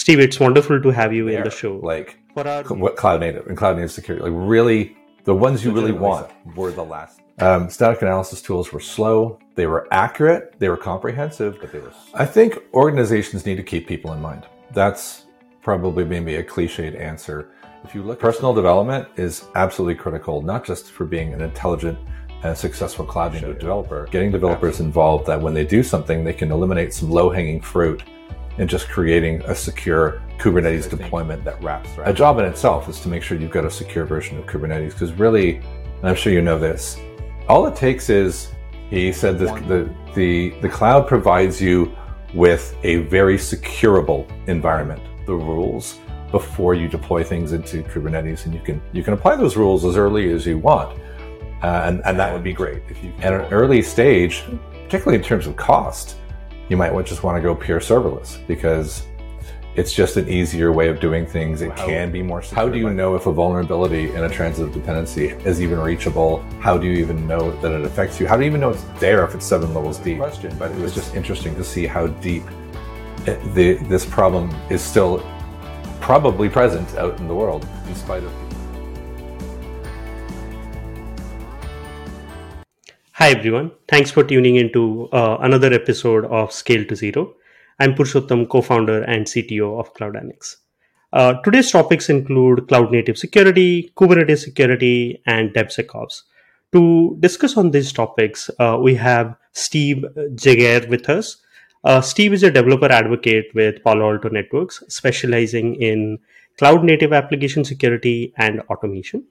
Steve, it's wonderful to have you in the show. Like For our what cloud native and cloud native security, like really the ones you really want were the last. Um, static analysis tools were slow. They were accurate. They were comprehensive, but they were. I think organizations need to keep people in mind. That's probably maybe a cliched answer. If you look, personal development is absolutely critical, not just for being an intelligent and successful cloud native developer. Getting developers involved that when they do something, they can eliminate some low hanging fruit and just creating a secure Kubernetes deployment that wraps around. A job in itself is to make sure you've got a secure version of Kubernetes because really, and I'm sure you know this, all it takes is he said this, the the the cloud provides you with a very securable environment. The rules before you deploy things into Kubernetes, and you can you can apply those rules as early as you want, uh, and and that would be great. If you at an early stage, particularly in terms of cost, you might just want to go pure serverless because it's just an easier way of doing things. It can be more secure. How do you know if a vulnerability in a transitive dependency is even reachable? How do you even know that it affects you? How do you even know it's there if it's seven levels deep? Question, but it was just interesting to see how deep it, the, this problem is still probably present out in the world in spite of Hi everyone, thanks for tuning into uh, another episode of Scale to Zero. I'm Purushottam, co-founder and CTO of Cloudanix. Uh, today's topics include cloud native security, Kubernetes security, and DevSecOps. To discuss on these topics, uh, we have Steve Giguere with us. Uh, Steve is a developer advocate with Palo Alto Networks, specializing in cloud native application security and automation.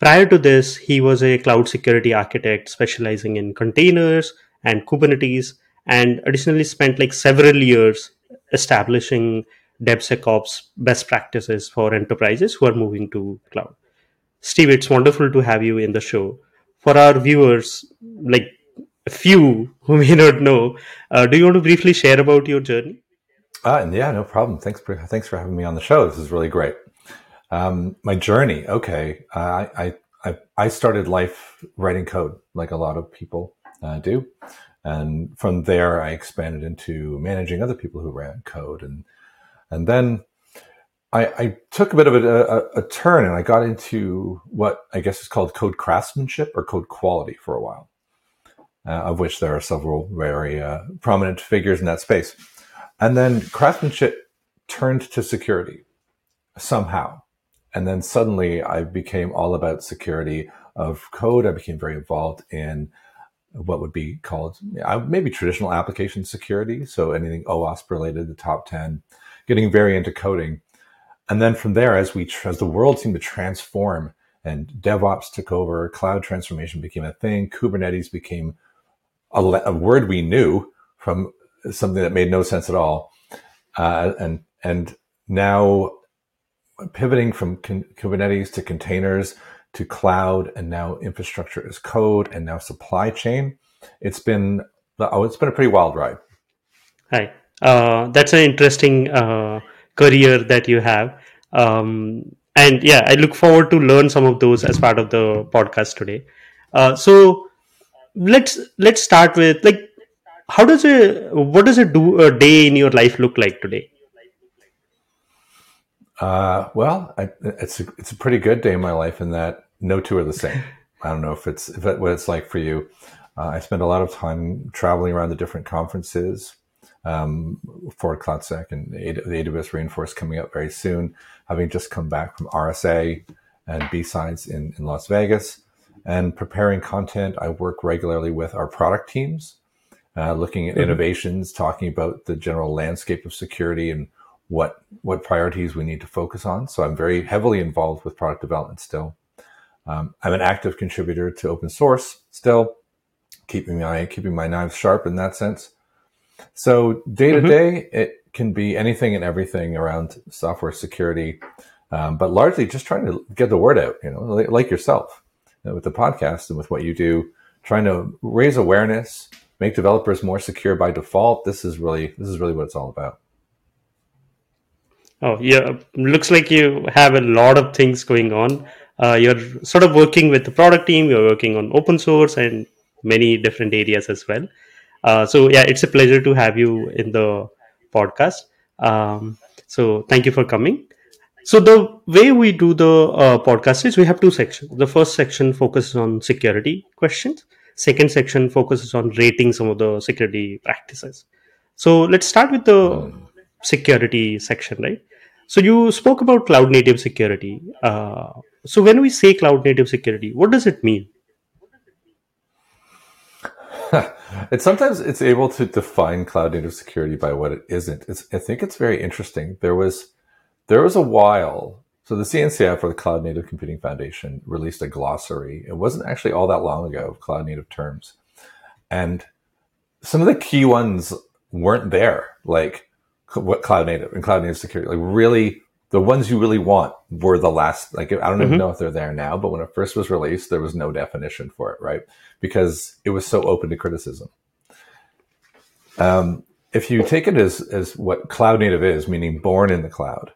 Prior to this, he was a cloud security architect specializing in containers and Kubernetes, and additionally spent like several years establishing DevSecOps best practices for enterprises who are moving to cloud. Steve, it's wonderful to have you in the show. For our viewers, like a few who may not know, uh, do you want to briefly share about your journey? Uh, yeah, no problem. Thanks thanks for having me on the show. This is really great. Um, my journey. Okay, I, I I started life writing code, like a lot of people uh, do, and from there I expanded into managing other people who ran code, and and then I, I took a bit of a, a, a turn, and I got into what I guess is called code craftsmanship or code quality for a while, uh, of which there are several very uh, prominent figures in that space, and then craftsmanship turned to security somehow and then suddenly I became all about security of code. I became very involved in what would be called maybe traditional application security. So anything OWASP related, the top 10, getting very into coding. And then from there, as we, as the world seemed to transform and DevOps took over, cloud transformation became a thing. Kubernetes became a, a word we knew from something that made no sense at all. Uh, and, and now pivoting from Kubernetes to containers to cloud and now infrastructure as code and now supply chain. It's been oh, it's been a pretty wild ride. Hi, uh, that's an interesting uh, career that you have, um, and yeah, I look forward to learn some of those as part of the podcast today. Uh, so let's let's start with like how does a what does a do a day in your life look like today? Uh, well, I, it's a, it's a pretty good day in my life in that no two are the same. I don't know if it's if it, what it's like for you. Uh, I spend a lot of time traveling around the different conferences um, for CloudSec and the AWS Reinforce coming up very soon. Having just come back from RSA and BSides in, in Las Vegas and preparing content, I work regularly with our product teams, uh, looking at mm-hmm. innovations, talking about the general landscape of security and what what priorities we need to focus on. So I'm very heavily involved with product development still. Um, I'm an active contributor to open source still, keeping my keeping my knives sharp in that sense. So day to mm-hmm. day, it can be anything and everything around software security, um, but largely just trying to get the word out. You know, like yourself you know, with the podcast and with what you do, trying to raise awareness, make developers more secure by default. This is really this is really what it's all about. Oh, yeah. Looks like you have a lot of things going on. Uh, you're sort of working with the product team, you're working on open source and many different areas as well. Uh, so, yeah, it's a pleasure to have you in the podcast. Um, So thank you for coming. So the way we do the uh, podcast is we have two sections. The first section focuses on security questions. Second section focuses on rating some of the security practices. So let's start with the security section, right? So you spoke about cloud native security. Uh, so when we say cloud native security, what does it mean? it sometimes it's able to define cloud native security by what it isn't. It's, I think it's very interesting. There was there was a while. So the CNCF or the Cloud Native Computing Foundation released a glossary. It wasn't actually all that long ago of cloud native terms, and some of the key ones weren't there, like what cloud native and cloud native security. Like really, the ones you really want were the last. Like I don't even Mhm. know if they're there now, but when it first was released, there was no definition for it, right? Because it was so open to criticism. Um, if you take it as as what cloud native is, meaning born in the cloud,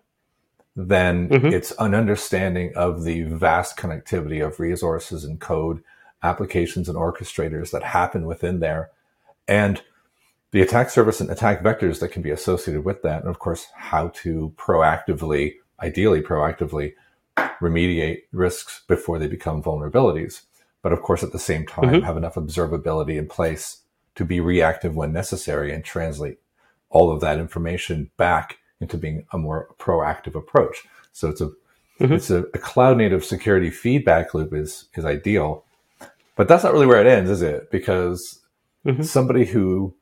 then Mhm. it's an understanding of the vast connectivity of resources and code, applications and orchestrators that happen within there, and the attack surface and attack vectors that can be associated with that, and of course, how to proactively, ideally proactively, remediate risks before they become vulnerabilities. But of course, at the same time, Mhm. have enough observability in place to be reactive when necessary and translate all of that information back into being a more proactive approach. So it's a Mhm. it's a, a cloud native security feedback loop is is ideal, but that's not really where it ends, is it? Because Mhm. somebody who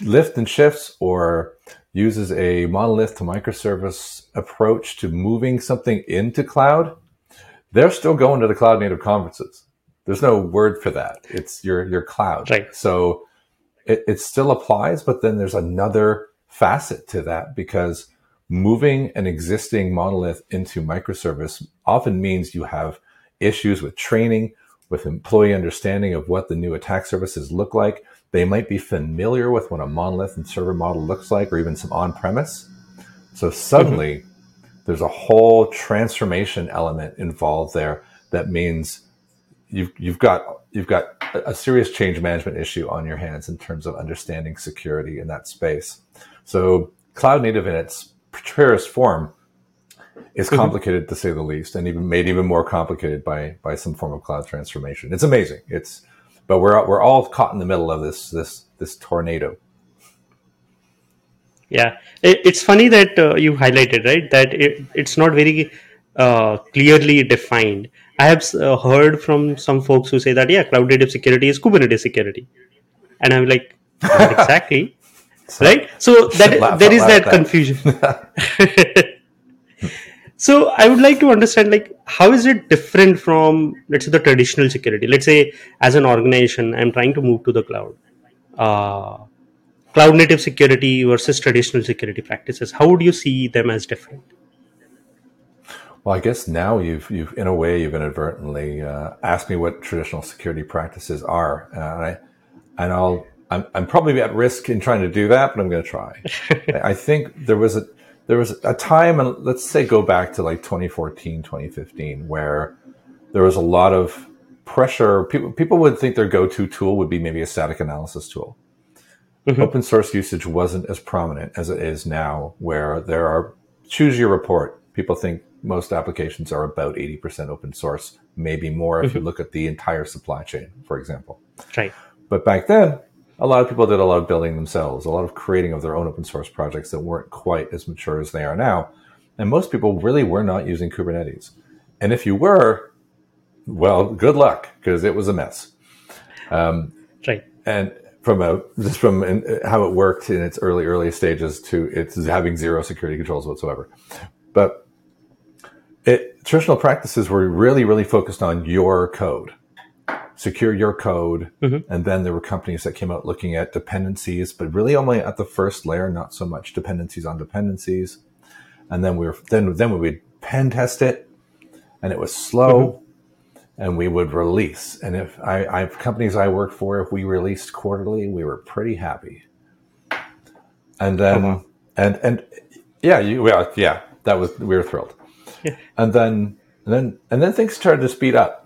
lift and shifts or uses a monolith to microservice approach to moving something into cloud, they're still going to the cloud native conferences. There's no word for that. It's your your cloud. Right. So it, it still applies, but then there's another facet to that because moving an existing monolith into microservice often means you have issues with training, with employee understanding of what the new attack services look like. They might be familiar with what a monolith and server model looks like, or even some on premise. So suddenly there's a whole transformation element involved there that means you've you've got you've got a serious change management issue on your hands in terms of understanding security in that space. So cloud native in its purest form is Mhm. complicated to say the least, and even made even more complicated by by some form of cloud transformation. It's amazing. It's but we're we're all caught in the middle of this this this tornado. Yeah, it, it's funny that uh, you highlighted right that it, it's not very uh, clearly defined. I have uh, heard from some folks who say that yeah, cloud native security is Kubernetes security, and I'm like, not exactly, right? So that there is that that. confusion. so I would like to understand like how is it different from let's say the traditional security? Let's say as an organization, I'm trying to move to the cloud. Uh, cloud native security versus traditional security practices how would you see them as different Well, I guess now you've you've in a way you've inadvertently uh, asked me what traditional security practices are, uh, and I and I'll I'm, I'm probably at risk in trying to do that, but I'm going to try. I I think there was a there was a time, and let's say go back to like 2014, 2015, where there was a lot of pressure. People people would think their go-to tool would be maybe a static analysis tool. Mhm. Open source usage wasn't as prominent as it is now, where there are choose your report. People think most applications are about 80% open source, maybe more if you look at the entire supply chain, for example. right But back then, a lot of people did a lot of building themselves, a lot of creating of their own open source projects that weren't quite as mature as they are now. And most people really were not using Kubernetes. And if you were, well, good luck because it was a mess. Um, right And from a just from in, how it worked in its early early stages to it's having zero security controls whatsoever. But it traditional practices were really really focused on your code secure your code Mhm. and then there were companies that came out looking at dependencies but really only at the first layer not so much dependencies on dependencies and then we were then then we would pen test it and it was slow and we would release and if I, I companies i worked for if we released quarterly we were pretty happy and then Oh, wow. and and yeah you well yeah that was we were thrilled Yeah. and then and then and then things started to speed up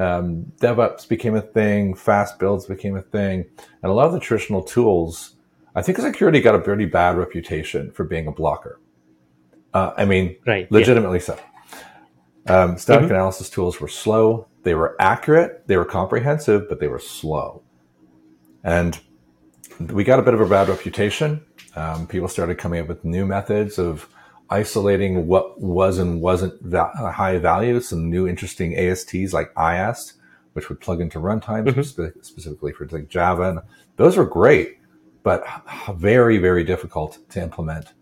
um, DevOps became a thing, fast builds became a thing, and a lot of the traditional tools. I think security got a pretty bad reputation for being a blocker. Uh, I mean, Right. Yeah. legitimately so. Um, static analysis tools were slow. They were accurate. They were comprehensive, but they were slow. And we got a bit of a bad reputation. Um, people started coming up with new methods of isolating what was and wasn't va- uh, high value. Some new interesting ASTs like IAST, which would plug into runtimes spe- specifically for like Java. And those were great, but very, very difficult to implement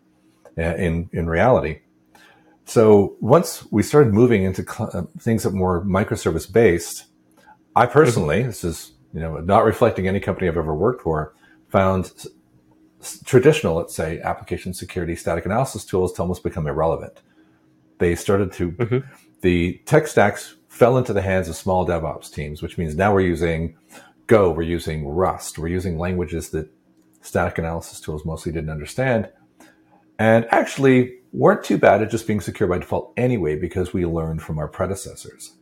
uh, in, in reality. So once we started moving into cl- uh, things that were microservice based, I personally, this is you know not reflecting any company I've ever worked for, found traditional, let's say, application security static analysis tools to almost become irrelevant. They started to mm-hmm. the tech stacks fell into the hands of small DevOps teams, which means now we're using Go, we're using Rust, we're using languages that static analysis tools mostly didn't understand and actually weren't too bad at just being secure by default anyway because we learned from our predecessors.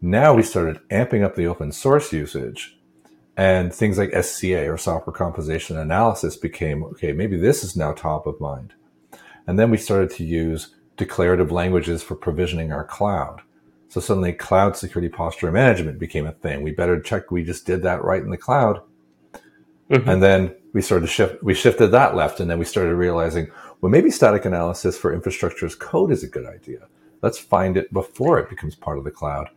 Now we started amping up the open source usage and things like SCA or software composition analysis became okay, maybe this is now top of mind. And then we started to use declarative languages for provisioning our cloud. So suddenly cloud security posture management became a thing. We better check we just did that right in the cloud. Mm-hmm. And then we started to shift, we shifted that left. And then we started realizing, well, maybe static analysis for infrastructure as code is a good idea. Let's find it before it becomes part of the cloud.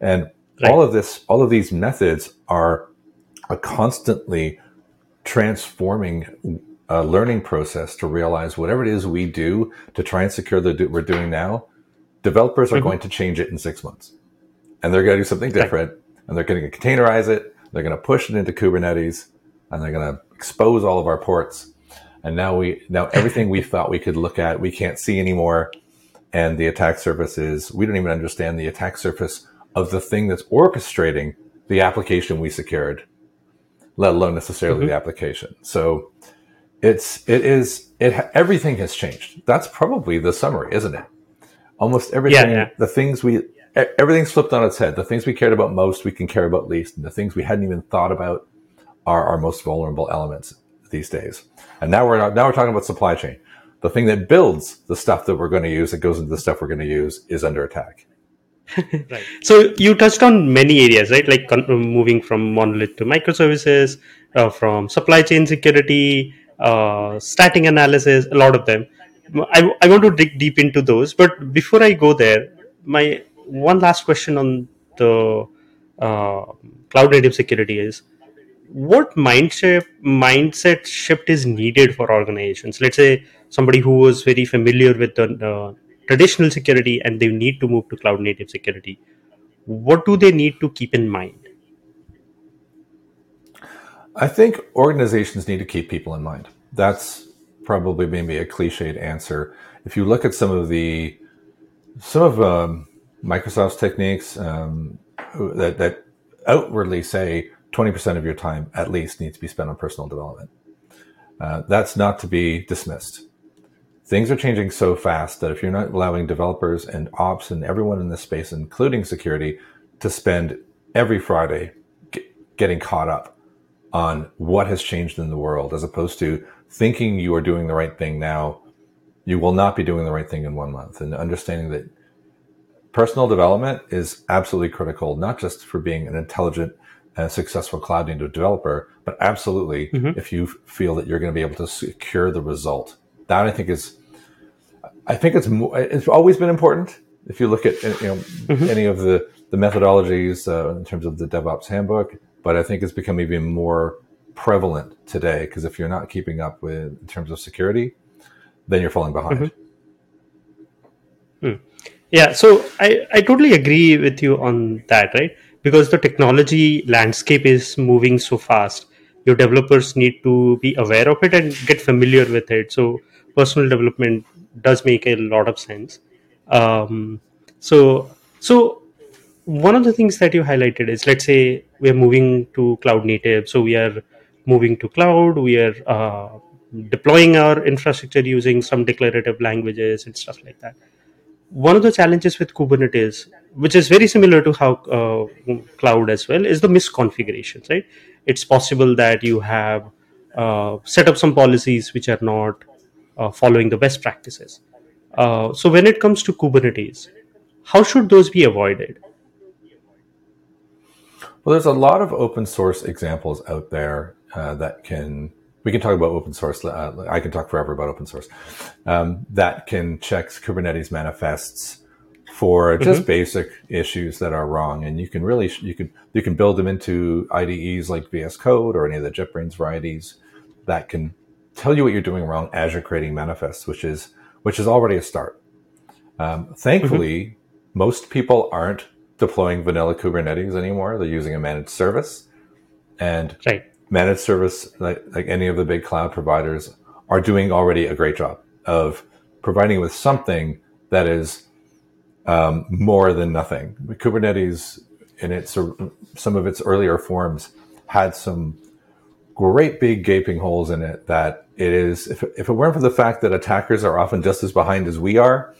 And Right. all of this, all of these methods are a constantly transforming uh, learning process to realize whatever it is we do to try and secure the do- we're doing now, developers are going to change it in six months, and they're going to do something different, and they're going to containerize it, they're going to push it into Kubernetes, and they're going to expose all of our ports. And now we now everything we thought we could look at we can't see anymore, and the attack surface is we don't even understand the attack surface of the thing that's orchestrating the application we secured let alone necessarily the mm-hmm. application. So it's it is it everything has changed. That's probably the summary, isn't it? Almost everything, yeah. the things we everything's flipped on its head. The things we cared about most, we can care about least, and the things we hadn't even thought about are our most vulnerable elements these days. And now we're now we're talking about supply chain. The thing that builds the stuff that we're going to use, that goes into the stuff we're going to use, is under attack. Right. So you touched on many areas, right? Like con- moving from monolith to microservices, uh, from supply chain security, uh, static analysis, a lot of them. I, I want to dig deep into those, but before I go there, my one last question on the uh, cloud native security is what mindset mindset shift is needed for organizations let's say somebody who was very familiar with the uh, traditional security and they need to move to cloud native security what do they need to keep in mind I think organizations need to keep people in mind. That's probably maybe a cliched answer. If you look at some of the some of um, Microsoft's techniques um, that that outwardly say 20% of your time at least needs to be spent on personal development. Uh, that's not to be dismissed. Things are changing so fast that if you're not allowing developers and ops and everyone in this space, including security, to spend every Friday g- getting caught up on what has changed in the world, as opposed to thinking you are doing the right thing now, you will not be doing the right thing in one month. And understanding that personal development is absolutely critical, not just for being an intelligent and successful cloud native developer, but absolutely mm-hmm. if you feel that you're going to be able to secure the result. That I think is, I think it's it's always been important. If you look at you know mm-hmm. any of the the methodologies uh, in terms of the DevOps handbook, but I think it's become even more prevalent today because if you're not keeping up with in terms of security, then you're falling behind. Mm-hmm. Hmm. yeah so i i totally agree with you on that right? Because the technology landscape is moving so fast your developers need to be aware of it and get familiar with it. So personal development does make a lot of sense. Um, so so one of the things that you highlighted is let's say we are moving to cloud native so we are moving to cloud we are uh, deploying our infrastructure using some declarative languages and stuff like that. One of the challenges with kubernetes which is very similar to how uh, cloud as well is the misconfigurations right? It's possible that you have uh, set up some policies which are not following the best practices Uh, so when it comes to Kubernetes, how should those be avoided? Well, there's a lot of open source examples out there uh, that can we can talk about open source. Uh, I can talk forever about open source um, that can check Kubernetes manifests for just mm-hmm. basic issues that are wrong, and you can really you can you can build them into IDEs like VS Code or any of the JetBrains varieties that can tell you what you're doing wrong as you're creating manifests, which is which is already a start. Um, thankfully, mm-hmm. most people aren't deploying vanilla Kubernetes anymore. They're using a managed service, and right. managed service, like, like any of the big cloud providers, are doing already a great job of providing with something that is um, more than nothing. Kubernetes, in its some of its earlier forms, had some great big gaping holes in it. That it is, if, if it weren't for the fact that attackers are often just as behind as we are,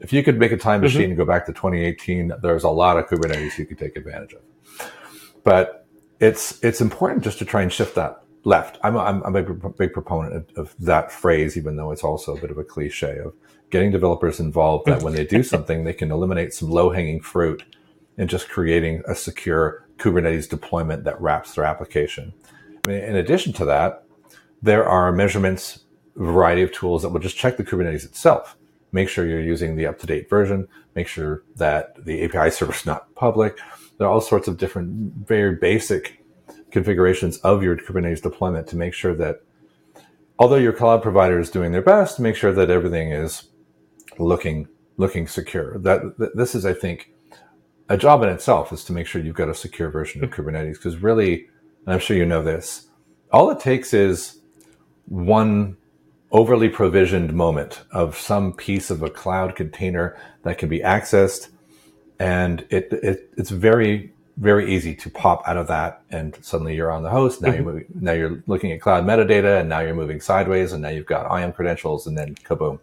if you could make a time mm-hmm. machine mm-hmm. and go back to 2018, there's a lot of Kubernetes you could take advantage of. But it's it's important just to try and shift that left. I'm a, I'm a big, big proponent of, of that phrase, even though it's also a bit of a cliche of getting developers involved that when they do something, they can eliminate some low hanging fruit and just creating a secure Kubernetes deployment that wraps their application. I mean, in addition to that, there are measurements, variety of tools that will just check the Kubernetes itself. Make sure you're using the up to date version. Make sure that the API server is not public. There are all sorts of different, very basic configurations of your Kubernetes deployment to make sure that although your cloud provider is doing their best, make sure that everything is looking looking secure. That, that this is, I think, a job in itself is to make sure you've got a secure version of mm-hmm. Kubernetes. Because really, and I'm sure you know this, all it takes is one overly provisioned moment of some piece of a cloud container that can be accessed, and it, it it's very very easy to pop out of that and suddenly you're on the host now mm-hmm. you're moving, now you're looking at cloud metadata and now you're moving sideways and now you've got IAM credentials and then kaboom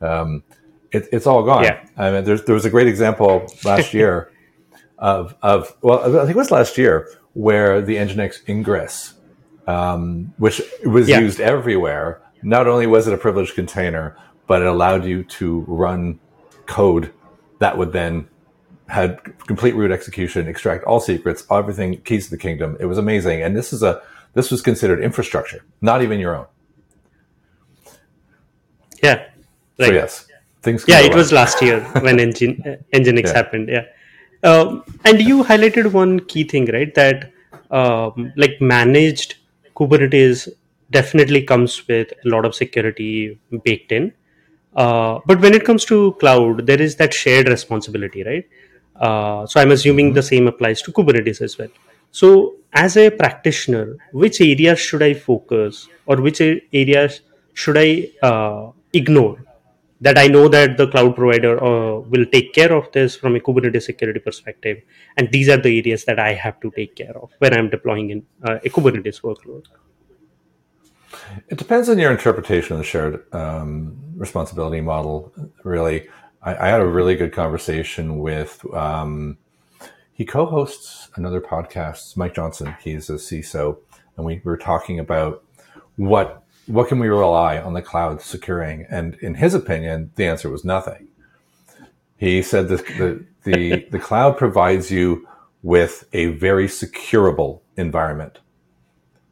um, it, it's all gone. Yeah. I mean, there was a great example last year of, of, well, I think it was last year where the Nginx ingress, um, which was yeah. used everywhere, not only was it a privileged container, but it allowed you to run code that would then had complete root execution, extract all secrets, everything keys to the kingdom. It was amazing. And this is a, this was considered infrastructure, not even your own. Yeah. Right. So yes, things. Yeah, it was last year when Engine Nginx yeah. happened. Yeah, um, and you highlighted one key thing, right? That um, like managed Kubernetes definitely comes with a lot of security baked in. Uh, but when it comes to cloud, there is that shared responsibility, right? Uh, so I'm assuming the same applies to Kubernetes as well. So, as a practitioner, which areas should I focus, or which areas should I uh, ignore that I know that the cloud provider uh, will take care of this from a Kubernetes security perspective, and these are the areas that I have to take care of when I'm deploying in uh, a Kubernetes workload. It depends on your interpretation of the shared um, responsibility model. Really, I, I, had a really good conversation with. Um, he co-hosts another podcast, Mike Johnson. He's a CISO, and we were talking about what what can we rely on the cloud securing? And in his opinion, the answer was nothing. He said that the, the, the cloud provides you with a very securable environment.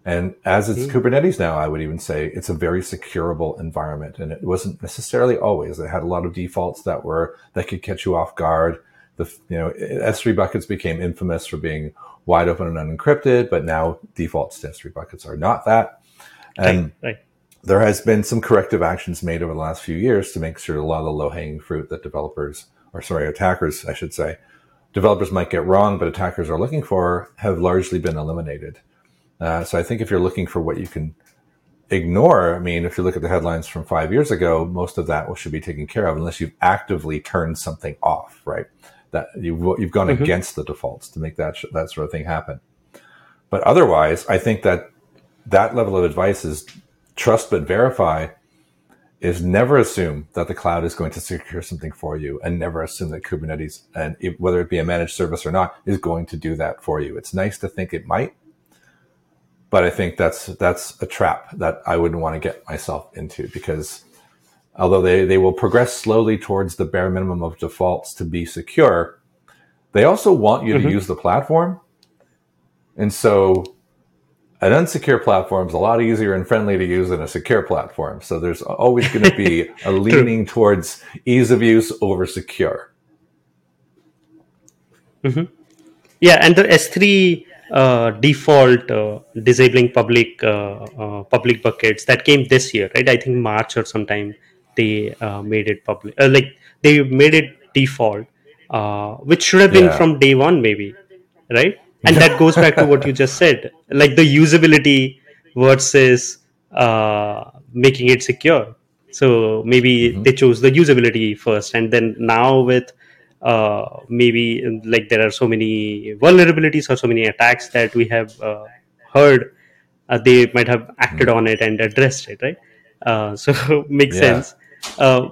And as it's mm. Kubernetes now, I would even say it's a very securable environment. And it wasn't necessarily always. It had a lot of defaults that were, that could catch you off guard. The, you know, S3 buckets became infamous for being wide open and unencrypted, but now defaults to S3 buckets are not that. And right, right. there has been some corrective actions made over the last few years to make sure a lot of the low hanging fruit that developers, or sorry, attackers, I should say, developers might get wrong, but attackers are looking for have largely been eliminated. Uh, so I think if you're looking for what you can ignore, I mean, if you look at the headlines from five years ago, most of that should be taken care of unless you've actively turned something off, right? That you've, you've gone mm-hmm. against the defaults to make that, that sort of thing happen. But otherwise, I think that that level of advice is trust but verify is never assume that the cloud is going to secure something for you and never assume that Kubernetes and it, whether it be a managed service or not is going to do that for you. It's nice to think it might, but I think that's, that's a trap that I wouldn't want to get myself into because although they, they will progress slowly towards the bare minimum of defaults to be secure, they also want you mm-hmm. to use the platform. And so an unsecure platform is a lot easier and friendly to use than a secure platform. So there's always going to be a leaning towards ease of use over secure. Mm-hmm. Yeah, and the S3 uh, default uh, disabling public uh, uh, public buckets that came this year, right? I think March or sometime they uh, made it public. Uh, like they made it default, which should have been yeah. from day one, maybe, right? And that goes back to what you just said, like the usability versus making it secure. So maybe mm-hmm. they chose the usability first, and then now with uh, maybe like there are so many vulnerabilities or so many attacks that we have uh, heard uh, they might have acted on it and addressed it right uh, so makes yeah. sense uh,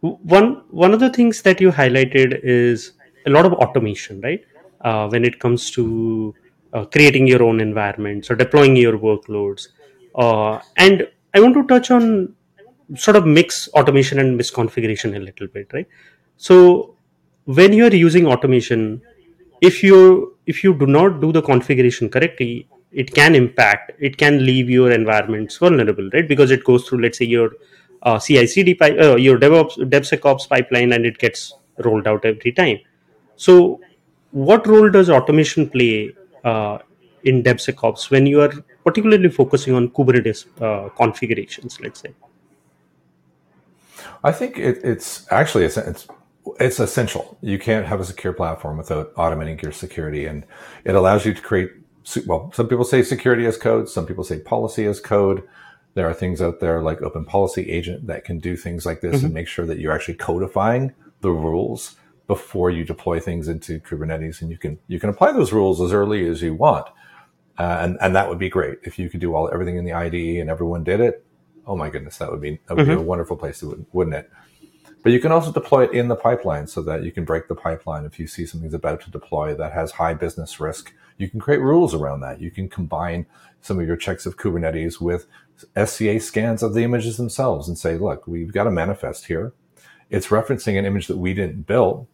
one one of the things that you highlighted is a lot of automation right uh, when it comes to creating your own environments or deploying your workloads and i want to touch on sort of mix automation and misconfiguration a little bit right? So when you are using automation if you if you do not do the configuration correctly it can impact it can leave your environments vulnerable right? Because it goes through let's say your uh, ci-cd pipe, uh, your devops devsecops pipeline and it gets rolled out every time. So what role does automation play uh, in devsecops when you are particularly focusing on kubernetes uh, configurations let's say i think it, it's actually it's, it's it's essential. You can't have a secure platform without automating your security, and it allows you to create. Well, some people say security as code. Some people say policy as code. There are things out there like Open Policy Agent that can do things like this mm-hmm. and make sure that you're actually codifying the rules before you deploy things into Kubernetes, and you can you can apply those rules as early as you want, uh, and and that would be great if you could do all everything in the IDE and everyone did it. Oh my goodness, that would be that would mm-hmm. be a wonderful place, to, wouldn't it? But you can also deploy it in the pipeline so that you can break the pipeline if you see something's about to deploy that has high business risk. You can create rules around that. You can combine some of your checks of Kubernetes with SCA scans of the images themselves and say, look, we've got a manifest here. It's referencing an image that we didn't build.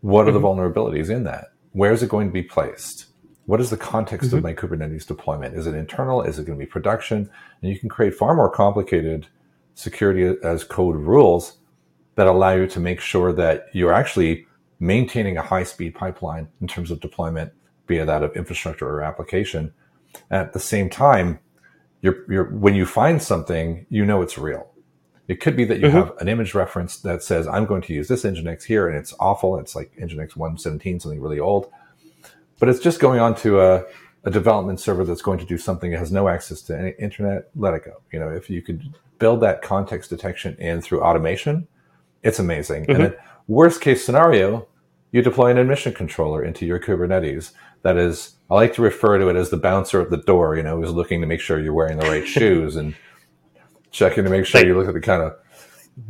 What are mm-hmm. the vulnerabilities in that? Where is it going to be placed? What is the context mm-hmm. of my Kubernetes deployment? Is it internal? Is it going to be production? And you can create far more complicated security as code rules that allow you to make sure that you're actually maintaining a high speed pipeline in terms of deployment, be it that of infrastructure or application. At the same time, you're, you're, when you find something, you know it's real. It could be that you mm-hmm. have an image reference that says, I'm going to use this Nginx here, and it's awful. It's like Nginx 117, something really old. But it's just going on to a, a development server that's going to do something that has no access to any internet, let it go. You know, if you could build that context detection in through automation, it's amazing. Mm-hmm. And then, worst case scenario, you deploy an admission controller into your Kubernetes. That is, I like to refer to it as the bouncer at the door, you know, who's looking to make sure you're wearing the right shoes and checking to make sure you look at the kind of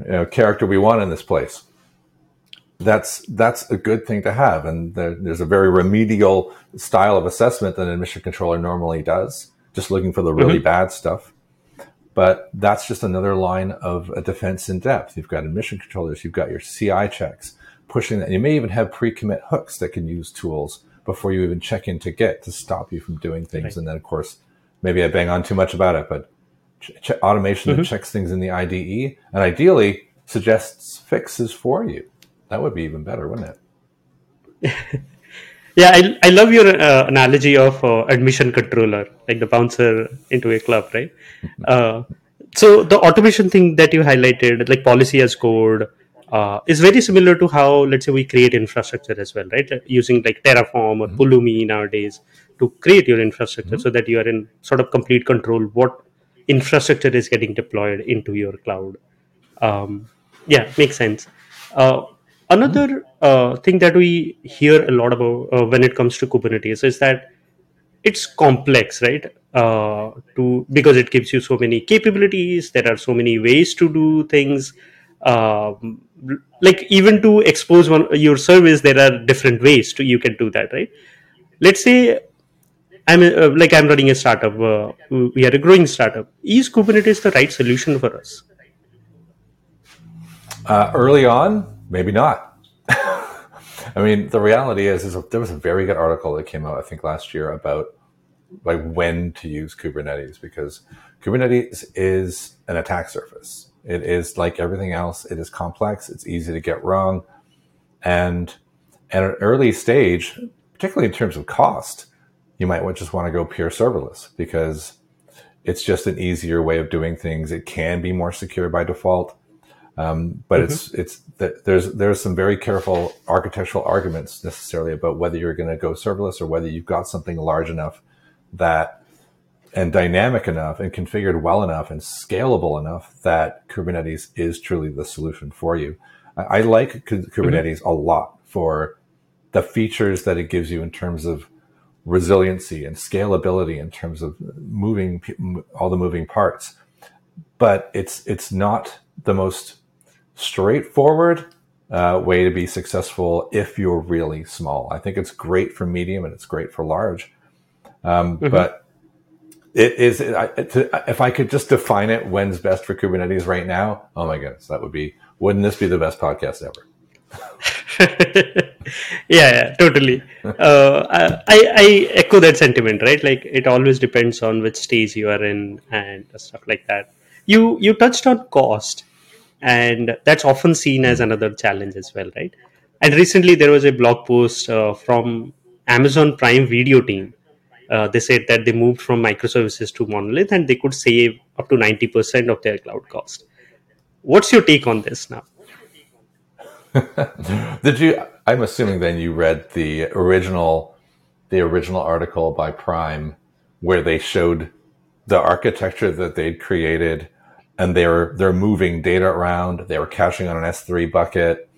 you know, character we want in this place. That's that's a good thing to have, and there, there's a very remedial style of assessment that an admission controller normally does, just looking for the really mm-hmm. bad stuff. But that's just another line of a defense in depth. You've got admission controllers, you've got your CI checks pushing that. You may even have pre-commit hooks that can use tools before you even check into Git to stop you from doing things. Right. And then, of course, maybe I bang on too much about it, but ch- automation mm-hmm. that checks things in the IDE and ideally suggests fixes for you. That would be even better, wouldn't it? yeah, I, I love your uh, analogy of uh, admission controller, like the bouncer into a club, right? Uh, so the automation thing that you highlighted, like policy as code, uh, is very similar to how let's say we create infrastructure as well, right? Using like Terraform or mm-hmm. Pulumi nowadays to create your infrastructure mm-hmm. so that you are in sort of complete control what infrastructure is getting deployed into your cloud. Um, yeah, makes sense. Uh, another uh, thing that we hear a lot about uh, when it comes to Kubernetes is that it's complex, right? uh, to because it gives you so many capabilities there are so many ways to do things um, like even to expose one your service there are different ways to you can do that right let's say i'm uh, like i'm running a startup uh, we are a growing startup is kubernetes the right solution for us Uh, early on, maybe not. I mean, the reality is, is there was a very good article that came out, I think, last year about like when to use Kubernetes because Kubernetes is an attack surface. It is like everything else. It is complex. It's easy to get wrong, and at an early stage, particularly in terms of cost, you might just want to go pure serverless because it's just an easier way of doing things. It can be more secure by default. Um, but mm-hmm. it's it's there's there's some very careful architectural arguments necessarily about whether you're going to go serverless or whether you've got something large enough that and dynamic enough and configured well enough and scalable enough that Kubernetes is truly the solution for you. I, I like Kubernetes mm-hmm. a lot for the features that it gives you in terms of resiliency and scalability in terms of moving all the moving parts. But it's it's not the most straightforward uh, way to be successful if you're really small. I think it's great for medium and it's great for large. Um, mm-hmm. But it is if I could just define it, when's best for Kubernetes right now? Oh my goodness, that would be. Wouldn't this be the best podcast ever? yeah, yeah, totally. Uh, I, I echo that sentiment, right? Like it always depends on which stage you are in and stuff like that. You you touched on cost, and that's often seen as another challenge as well, right? And recently there was a blog post uh, from Amazon Prime Video team. Uh, they said that they moved from microservices to monolith and they could save up to 90% of their cloud cost. What's your take on this now? Did you? I'm assuming then you read the original, the original article by Prime, where they showed the architecture that they'd created, and they were they're moving data around. They were caching on an S3 bucket,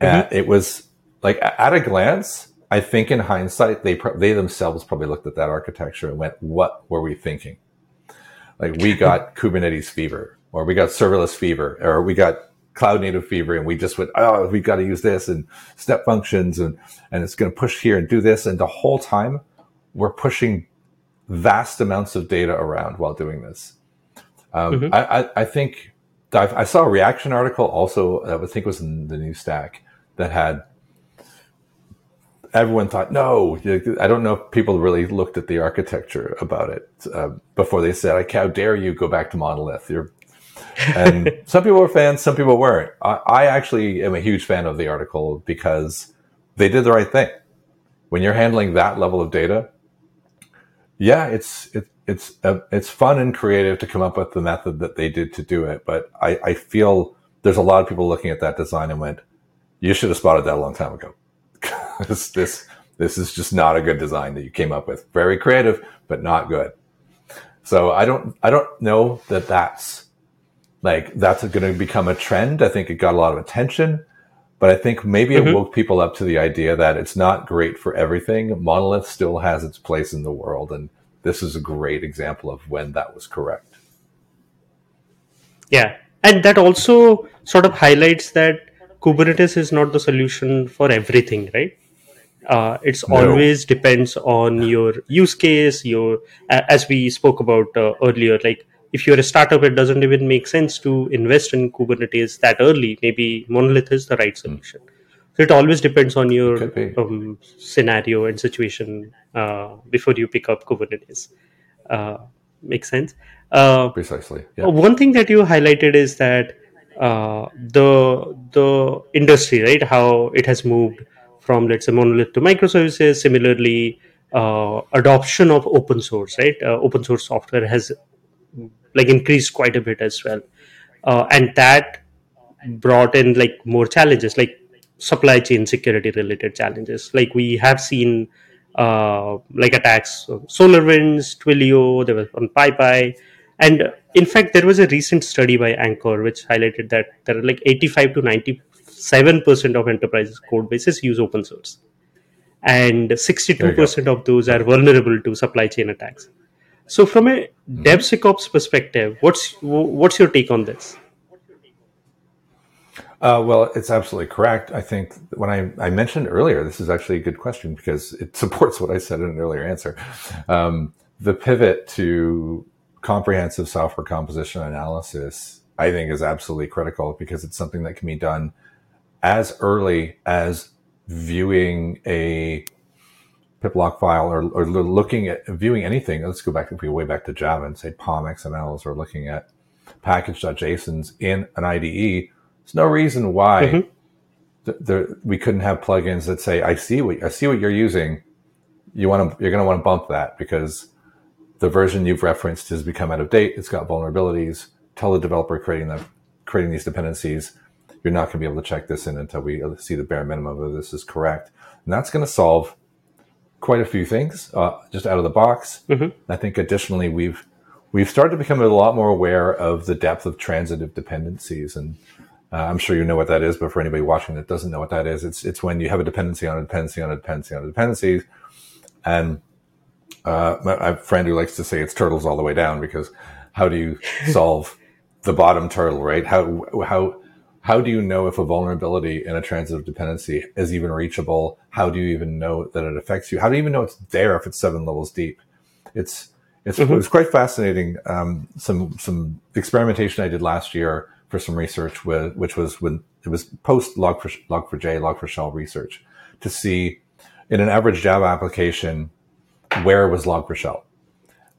and mm-hmm. it was like at a glance. I think in hindsight, they they themselves probably looked at that architecture and went, "What were we thinking?" Like we got Kubernetes fever, or we got serverless fever, or we got cloud native fever and we just went, oh, we've got to use this and step functions and, and it's going to push here and do this. And the whole time we're pushing vast amounts of data around while doing this. Um, mm-hmm. I, I, I, think I, saw a reaction article also, that I think it was in the new stack that had everyone thought, no, I don't know if people really looked at the architecture about it uh, before they said, like, how dare you go back to monolith? You're and some people were fans, some people weren't. I, I, actually am a huge fan of the article because they did the right thing. When you're handling that level of data, yeah, it's it, it's uh, it's fun and creative to come up with the method that they did to do it. But I, I feel there's a lot of people looking at that design and went, "You should have spotted that a long time ago." this this this is just not a good design that you came up with. Very creative, but not good. So I don't I don't know that that's like that's going to become a trend. I think it got a lot of attention, but I think maybe mm-hmm. it woke people up to the idea that it's not great for everything. Monolith still has its place in the world, and this is a great example of when that was correct. Yeah, and that also sort of highlights that Kubernetes is not the solution for everything, right? Uh, it's no. always depends on your use case your as we spoke about uh, earlier like if you're a startup, it doesn't even make sense to invest in Kubernetes that early. Maybe monolith is the right solution. So it always depends on your um, scenario and situation uh, before you pick up Kubernetes. Uh, makes sense. Uh, Precisely. Yeah. One thing that you highlighted is that uh, the the industry, right? How it has moved from let's say monolith to microservices. Similarly, uh, adoption of open source, right? Uh, open source software has like increased quite a bit as well uh, and that brought in like more challenges like supply chain security related challenges like we have seen uh, like attacks on SolarWinds, Twilio, there was on PyPI. And in fact, there was a recent study by Anchore which highlighted that there are like 85 to 97% of enterprises code bases use open source. And 62% of those are vulnerable to supply chain attacks. So, from a mm-hmm. DevSecOps perspective, what's what's your take on this? Uh, well, it's absolutely correct. I think when I, I, mentioned earlier, this is actually a good question because it supports what I said in an earlier answer. Um, the pivot to comprehensive software composition analysis I think is absolutely critical because it's something that can be done as early as viewing a piplog file or, or looking at viewing anything. Let's go back if we way back to Java and say POM XMLs or looking at package.jsons in an IDE. There's no reason why mm-hmm. th- there, we couldn't have plugins that say, "I see what I see what you're using. You want to you're going to want to bump that because the version you've referenced has become out of date. It's got vulnerabilities. Tell the developer creating the creating these dependencies, you're not going to be able to check this in until we see the bare minimum of this is correct, and that's going to solve quite a few things uh, just out of the box. Mm-hmm. I think additionally we've we've started to become a lot more aware of the depth of transitive dependencies and. Uh, I'm sure you know what that is, but for anybody watching that doesn't know what that is, it's it's when you have a dependency on a dependency on a dependency on a dependency, and uh, my, my friend who likes to say it's turtles all the way down because how do you solve the bottom turtle, right? How how how do you know if a vulnerability in a transitive dependency is even reachable? How do you even know that it affects you? How do you even know it's there if it's seven levels deep? It's it's mm-hmm. it was quite fascinating. Um, some some experimentation I did last year for some research with which was when it was post log for log4j Log4Shell research to see in an average Java application where was Log4Shell,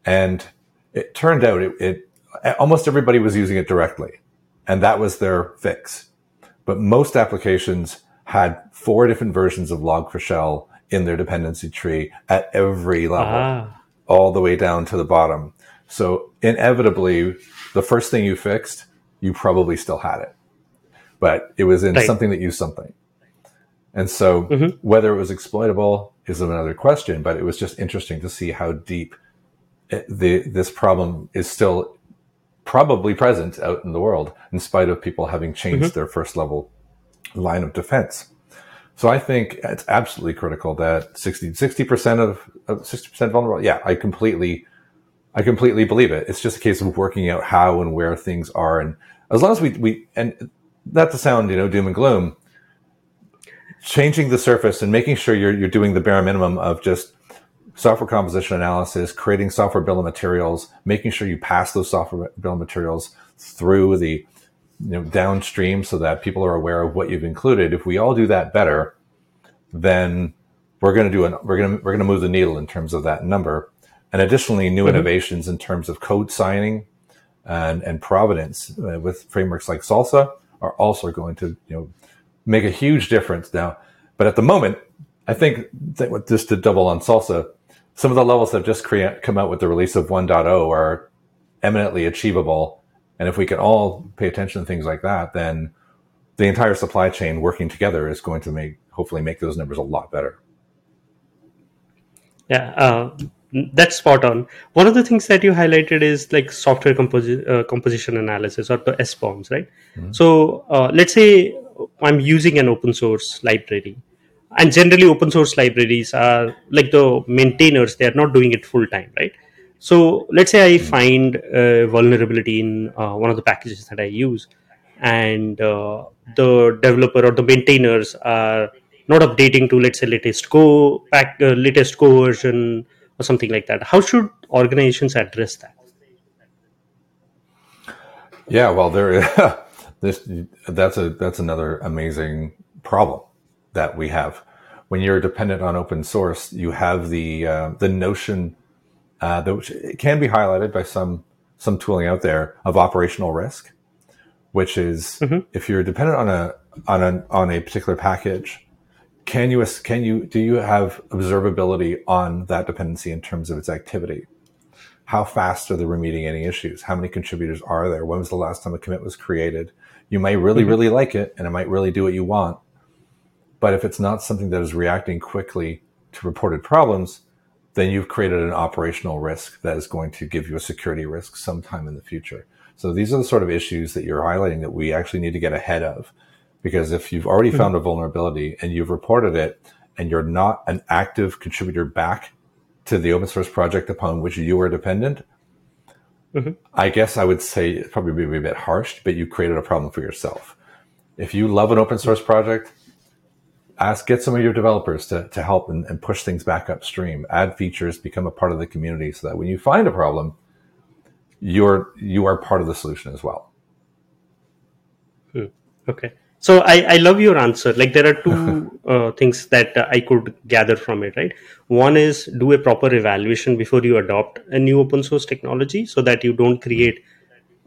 and it turned out it, it almost everybody was using it directly, and that was their fix. But most applications had four different versions of log4shell in their dependency tree at every level, ah. all the way down to the bottom. So inevitably, the first thing you fixed, you probably still had it, but it was in right. something that used something. And so mm-hmm. whether it was exploitable is another question, but it was just interesting to see how deep it, the, this problem is still probably present out in the world in spite of people having changed mm-hmm. their first level line of defense. So I think it's absolutely critical that 60, percent of, of 60% vulnerable. Yeah, I completely, I completely believe it. It's just a case of working out how and where things are. And as long as we, we, and not to sound, you know, doom and gloom, changing the surface and making sure you're, you're doing the bare minimum of just software composition analysis, creating software bill of materials, making sure you pass those software bill of materials through the you know downstream so that people are aware of what you've included. If we all do that better, then we're going to do an, we're going to we're going to move the needle in terms of that number. And additionally, new mm-hmm. innovations in terms of code signing and and provenance uh, with frameworks like SLSA are also going to you know make a huge difference now. But at the moment, I think that just to double on SLSA, some of the levels that have just come out with the release of 1.0 are eminently achievable. And if we can all pay attention to things like that, then the entire supply chain working together is going to make, hopefully make those numbers a lot better. Yeah, uh, that's spot on. One of the things that you highlighted is like software composi- uh, composition analysis or the SBOMs, right? Mm-hmm. So uh, let's say I'm using an open source library and generally open source libraries are like the maintainers they are not doing it full time right? So let's say i hmm. find a vulnerability in uh, one of the packages that i use and uh, the developer or the maintainers are not updating to let's say latest go pack uh, latest co version or something like that. How should organizations address that? Yeah well there this that's a that's another amazing problem that we have. When you're dependent on open source, you have the uh, the notion uh, that which can be highlighted by some some tooling out there of operational risk, which is mm-hmm. if you're dependent on a on a on a particular package, can you can you do you have observability on that dependency in terms of its activity? How fast are they remediating issues? How many contributors are there? When was the last time a commit was created? You might really, mm-hmm. really like it and it might really do what you want, but if it's not something that is reacting quickly to reported problems, then you've created an operational risk that is going to give you a security risk sometime in the future. So these are the sort of issues that you're highlighting that we actually need to get ahead of. Because if you've already mm-hmm. found a vulnerability and you've reported it and you're not an active contributor back to the open source project upon which you are dependent, mm-hmm. I guess I would say it probably be a bit harsh, but you created a problem for yourself. If you love an open source project, ask get some of your developers to, to help and, and, push things back upstream add features become a part of the community so that when you find a problem you're you are part of the solution as well Hmm. Okay. So I, I love your answer. Like there are two uh, things that I could gather from it, right? One is do a proper evaluation before you adopt a new open source technology so that you don't create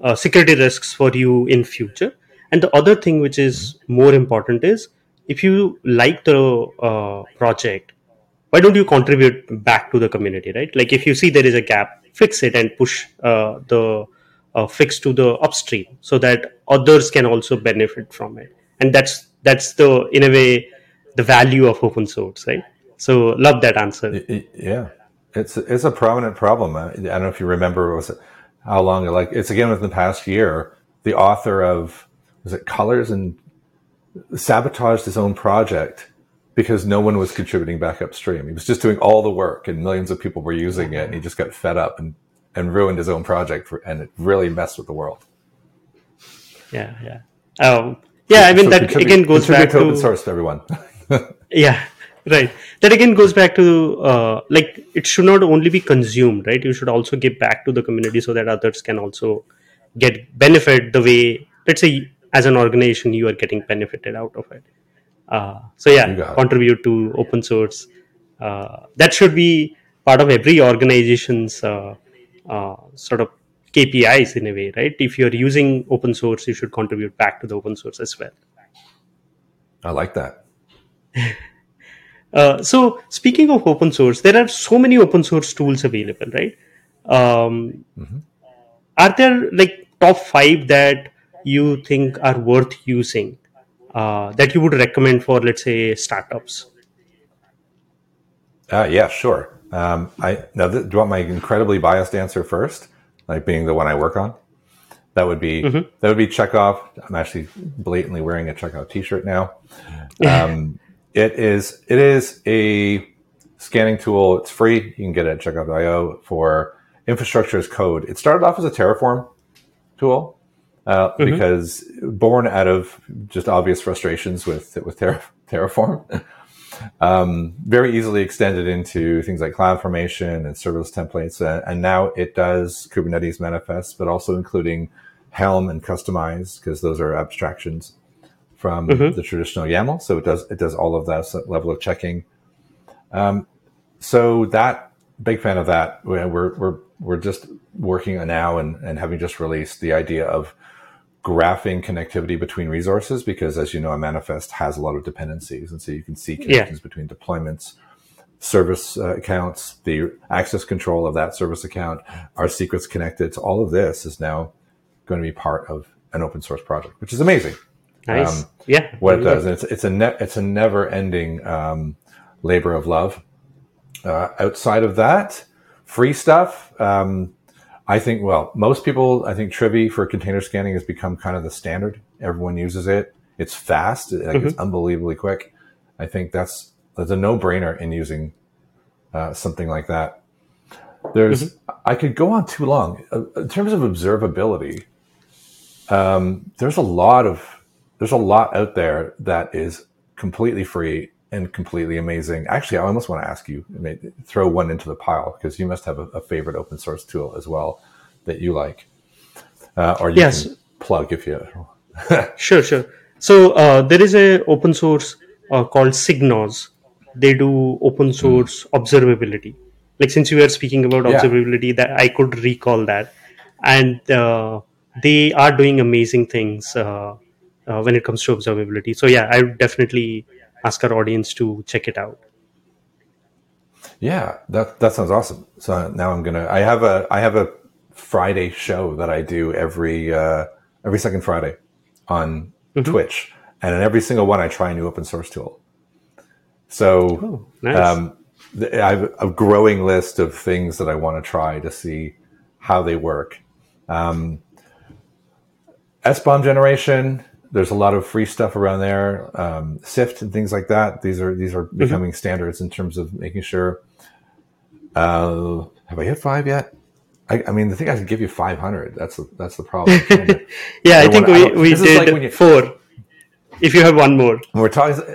uh, security risks for you in future. And the other thing which is more important is if you like the uh, project, why don't you contribute back to the community, right? Like if you see there is a gap, fix it and push uh, the uh, fix to the upstream so that others can also benefit from it. And that's that's the in a way the value of open source right? So love that answer. Yeah. It's it's a prominent problem. I don't know if you remember was how long like it's again within the past year the author of was it colors and sabotaged his own project because no one was contributing back upstream he was just doing all the work and millions of people were using it and he just got fed up and and ruined his own project for, and it really messed with the world. Yeah, yeah. Oh, yeah, I mean so that again goes back to open source to everyone. yeah, right. That again goes back to uh, like it should not only be consumed, right? You should also give back to the community so that others can also get benefit the way let's say as an organization you are getting benefited out of it. Uh, so yeah, contribute to open source. Uh, that should be part of every organization's uh, uh, sort of KPIs in a way, right? If you're using open source, you should contribute back to the open source as well. I like that. uh, so, speaking of open source, there are so many open source tools available, right? Um, mm-hmm. Are there like top five that you think are worth using uh, that you would recommend for, let's say, startups? Uh, yeah, sure. Um, I now, th- do you want my incredibly biased answer first, like being the one I work on? That would be mm-hmm. that would be Checkov. I'm actually blatantly wearing a Checkov T-shirt now. Um, it is it is a scanning tool. It's free. You can get it at Checkov.io for infrastructure as code. It started off as a Terraform tool uh, mm-hmm. because born out of just obvious frustrations with with Terra, Terraform. um, very easily extended into things like cloud formation and serverless templates. Uh, and now it does Kubernetes manifests, but also including Helm and Kustomize because those are abstractions from mm-hmm. the traditional YAML. So it does it does all of that level of checking. Um, so that big fan of that. We're we're we're just working on now and, and having just released the idea of graphing connectivity between resources because as you know a manifest has a lot of dependencies. And so you can see connections yeah. between deployments service uh, accounts the access control of that service account our secrets connected. To all of this is now going to be part of an open source project which is amazing. Nice. Um, yeah. what it does and it's, it's a ne- it's a never ending um, labor of love. Uh, outside of that free stuff um, I think, well, most people, I think Trivy for container scanning has become kind of the standard. Everyone uses it. It's fast. Like mm-hmm. it's unbelievably quick. I think that's, that's a no brainer in using uh, something like that. There's, mm-hmm. I could go on too long uh, in terms of observability. Um, there's a lot of, there's a lot out there that is completely free and completely amazing. Actually, I almost want to ask you, throw one into the pile because you must have a, a, favorite open source tool as well that you like, uh, or you yes. can plug if you. sure, sure. So uh, there is a open source uh, called SigNoz. They do open hmm. source mm. observability. Like since you were speaking about yeah. observability, that I could recall that, and uh, they are doing amazing things uh, uh, when it comes to observability. So yeah, I definitely ask our audience to check it out. Yeah, that that sounds awesome. So now I'm gonna. I have a I have a Friday show that I do every uh, every second Friday on mm-hmm. Twitch, and in every single one I try a new open source tool. So oh, nice. um, I have a growing list of things that I want to try to see how they work. Um, S bomb generation, there's a lot of free stuff around there, um, Syft and things like that. These are these are mm-hmm. becoming standards in terms of making sure. Uh, have I hit five yet? I, I, mean, the thing I can give you 500. That's the, that's the problem. yeah, I, think we, we did like you, four. If you have one more, we're talking.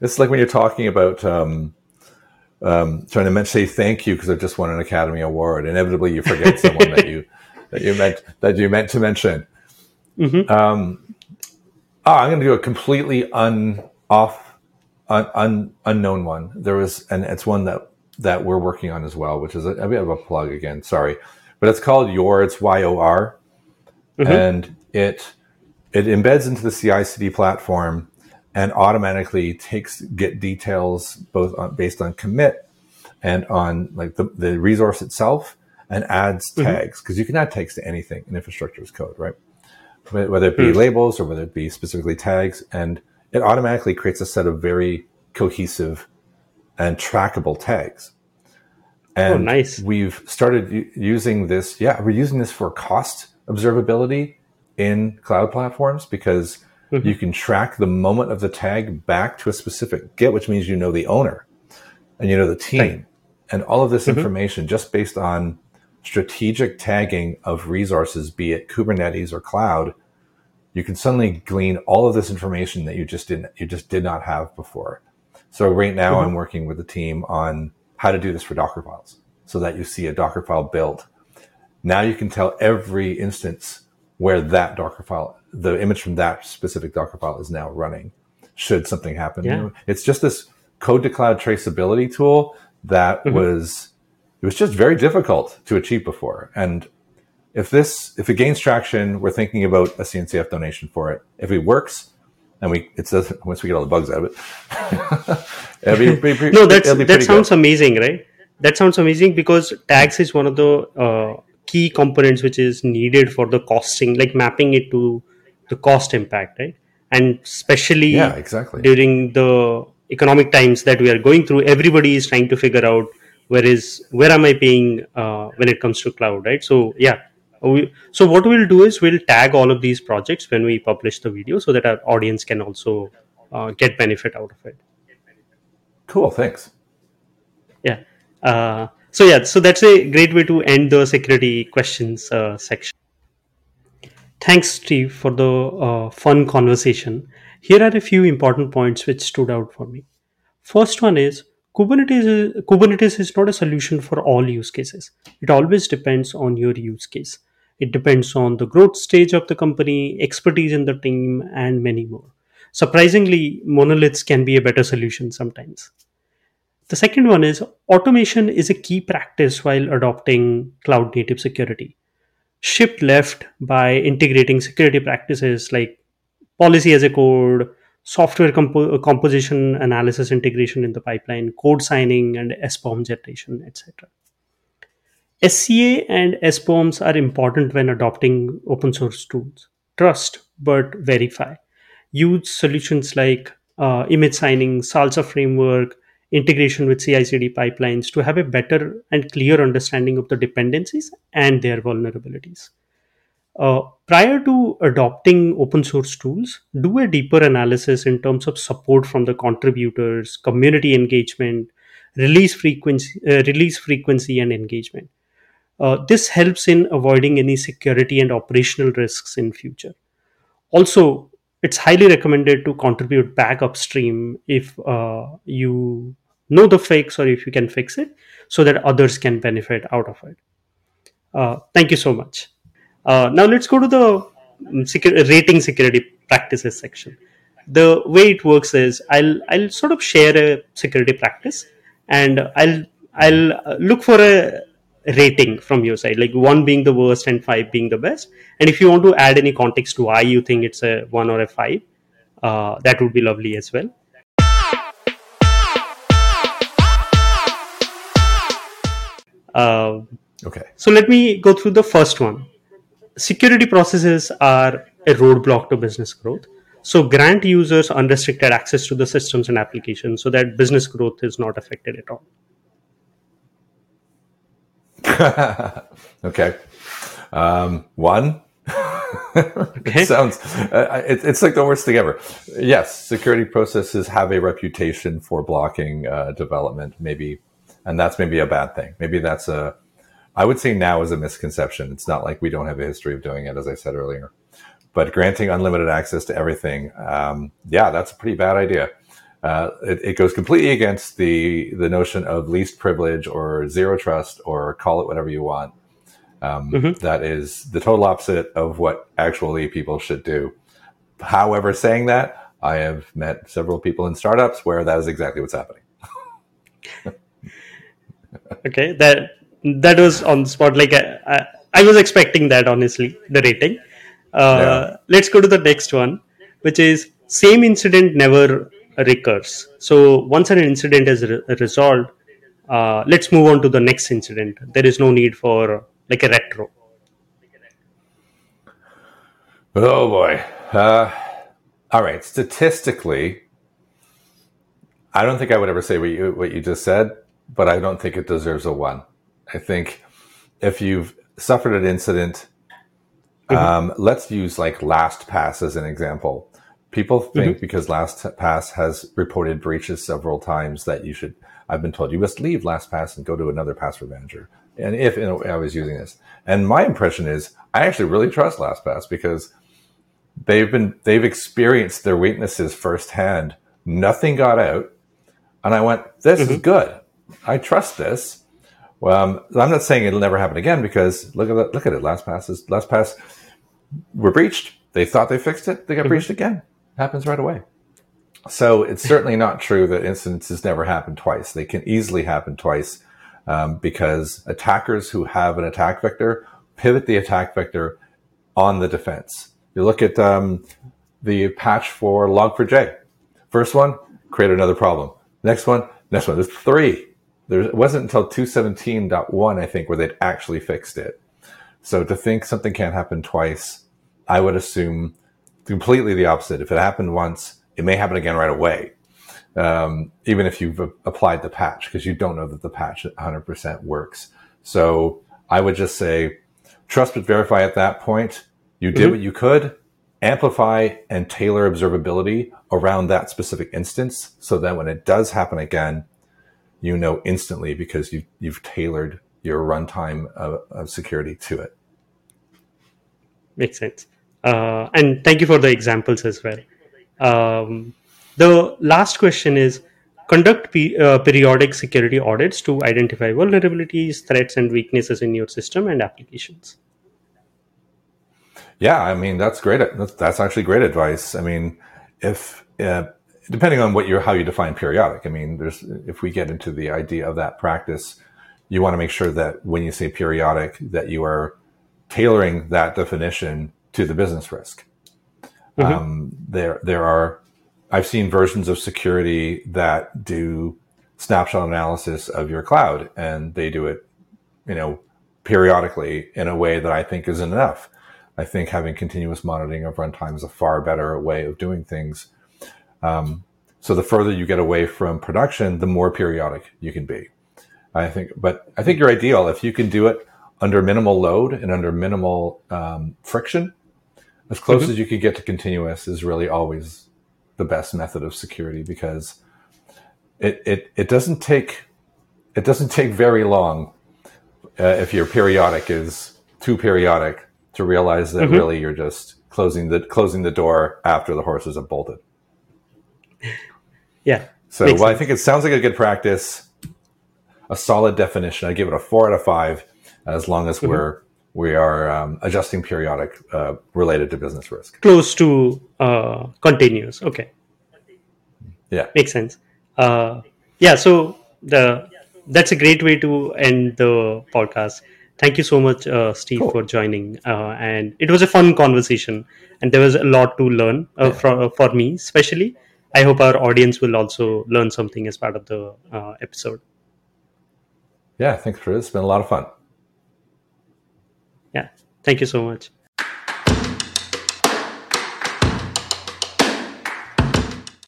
It's like when you're talking about um, um, trying to mention say thank you because I've just won an Academy Award. Inevitably, you forget someone that you that you meant that you meant to mention. Mm-hmm. Um, Oh, I'm going to do a completely un off un, un, unknown one. There was, and it's one that that we're working on as well, which is a, a bit of a plug again. Sorry, but it's called Yor. It's Y O R, mm-hmm. and it it embeds into the CI/CD platform and automatically takes Git details both on, based on commit and on like the, the resource itself and adds mm-hmm. tags because you can add tags to anything in infrastructure as code, right? Whether it be mm-hmm. labels or whether it be specifically tags, and it automatically creates a set of very cohesive and trackable tags. Oh, and oh, nice. We've started u- using this. Yeah, we're using this for cost observability in cloud platforms because mm-hmm. you can track the moment of the tag back to a specific Git, which means you know the owner and you know the team right. and all of this mm-hmm. information just based on strategic tagging of resources, be it Kubernetes or cloud. You can suddenly glean all of this information that you just didn't, you just did not have before. So right now mm-hmm. I'm working with the team on how to do this for Docker files so that you see a Docker file built. Now you can tell every instance where that Docker file, the image from that specific Docker file is now running should something happen. Yeah. It's just this code to cloud traceability tool that mm-hmm. was, it was just very difficult to achieve before. And if this, if it gains traction, we're thinking about a CNCF donation for it. If it works, and we it says once we get all the bugs out of it. be, be, be, no, that's that sounds good. amazing, right? That sounds amazing because tags is one of the uh, key components which is needed for the costing, like mapping it to the cost impact, right? And especially yeah, exactly during the economic times that we are going through, everybody is trying to figure out where is where am I paying uh, when it comes to cloud, right? So yeah, we, so what we'll do is we'll tag all of these projects when we publish the video so that our audience can also uh, get benefit out of it. Cool thanks. Yeah. Uh, so yeah so that's a great way to end the security questions uh, section. Thanks steve for the uh, fun conversation. Here are a few important points which stood out for me. First one is Kubernetes is, Kubernetes is not a solution for all use cases. It always depends on your use case. It depends on the growth stage of the company, expertise in the team, and many more. Surprisingly, monoliths can be a better solution sometimes. The second one is automation is a key practice while adopting cloud native security. Shift left by integrating security practices like policy as a code, software compo- composition analysis integration in the pipeline, code signing, and SBOM generation, etc. SCA and SBOMs are important when adopting open source tools. Trust, but verify. Use solutions like uh, image signing, SLSA framework, integration with CI CD pipelines to have a better and clear understanding of the dependencies and their vulnerabilities. Uh, prior to adopting open source tools, do a deeper analysis in terms of support from the contributors, community engagement, release frequency, uh, release frequency, and engagement. Uh, this helps in avoiding any security and operational risks in future. Also, it's highly recommended to contribute back upstream if uh, you know the fix or if you can fix it so that others can benefit out of it. Uh, thank you so much. Uh, now let's go to the um, rating security practices section. The way it works is I'll I'll sort of share a security practice and I'll I'll uh, look for a rating from your side like one being the worst and five being the best. And if you want to add any context to why you think it's a one or a five uh, that would be lovely as well. Uh, okay. so let me go through the first one security processes are a roadblock to business growth so grant users unrestricted access to the systems and applications so that business growth is not affected at all okay. Um, one. okay. it sounds. Uh, it, it's like the worst thing ever. Yes, security processes have a reputation for blocking uh, development, maybe, and that's maybe a bad thing. Maybe that's a. I would say now is a misconception. It's not like we don't have a history of doing it, as I said earlier. But granting unlimited access to everything, um, yeah, that's a pretty bad idea. Uh, it, it, goes completely against the the notion of least privilege or zero trust or call it whatever you want. Um, mm-hmm. that is the total opposite of what actually people should do. However, saying that, I have met several people in startups where that is exactly what's happening. okay, that that was on the spot. Like I, I, I was expecting that honestly, the rating. Uh, yeah. Let's go to the next one, which is same incident never recurs. So once an incident is re- resolved, uh, let's move on to the next incident. There is no need for like a retro. Oh boy. Uh, all right. Statistically, I don't think I would ever say what you what you just said, but I don't think it deserves a one. I think if you've suffered an incident, mm-hmm. um, let's use like LastPass as an example. People think mm-hmm. because LastPass has reported breaches several times that you should. I've been told you must leave LastPass and go to another password manager. And if you know, I was using this, and my impression is I actually really trust LastPass because they've been they've experienced their weaknesses firsthand. Nothing got out, and I went, "This mm-hmm. is good. I trust this." Well, um, I'm not saying it'll never happen again because look at that, look at it. LastPass is LastPass were breached. They thought they fixed it. They got mm-hmm. breached again. Happens right away. So it's certainly not true that instances never happen twice. They can easily happen twice um, because attackers who have an attack vector pivot the attack vector on the defense. You look at um, the patch for Log4j. First one, create another problem. Next one, next one. There's three. There it wasn't until 217.1, I think, where they'd actually fixed it. So to think something can't happen twice, I would assume completely the opposite. If it happened once, it may happen again right away. Um, even if you've applied the patch, because you don't know that the patch 100% works. So I would just say trust but verify at that point you did mm-hmm. what you could, amplify and tailor observability around that specific instance so that when it does happen again, you know instantly because you, you've tailored your runtime of, of security to it. Makes sense. Uh, and thank you for the examples as well. Um, the last question is conduct pe- uh, periodic security audits to identify vulnerabilities, threats, and weaknesses in your system and applications. Yeah, I mean that's great. That's, that's actually great advice. I mean, if uh, depending on what you how you define periodic, I mean, there's if we get into the idea of that practice, you want to make sure that when you say periodic, that you are tailoring that definition to the business risk. Mm-hmm. Um, there, there are. I've seen versions of security that do snapshot analysis of your cloud, and they do it, you know, periodically in a way that I think isn't enough. I think having continuous monitoring of runtime is a far better way of doing things. Um, so the further you get away from production, the more periodic you can be. I think, but I think you're ideal if you can do it under minimal load and under minimal um, friction. As close mm-hmm. as you can get to continuous is really always the best method of security because it it, it doesn't take it doesn't take very long uh, if your periodic is too periodic to realize that mm-hmm. really you're just closing the closing the door after the horses have bolted. Yeah. So well, I think it sounds like a good practice, a solid definition. I give it a four out of five, as long as mm-hmm. we're we are um, adjusting periodic uh, related to business risk. Close to uh, continuous. Okay. Yeah. Makes sense. Uh, yeah. So the that's a great way to end the podcast thank you so much uh, steve cool. for joining uh, and it was a fun conversation and there was a lot to learn uh, yeah. for, for me especially i hope our audience will also learn something as part of the uh, episode. Yeah thanks for it it's been a lot of fun. Yeah. Thank you so much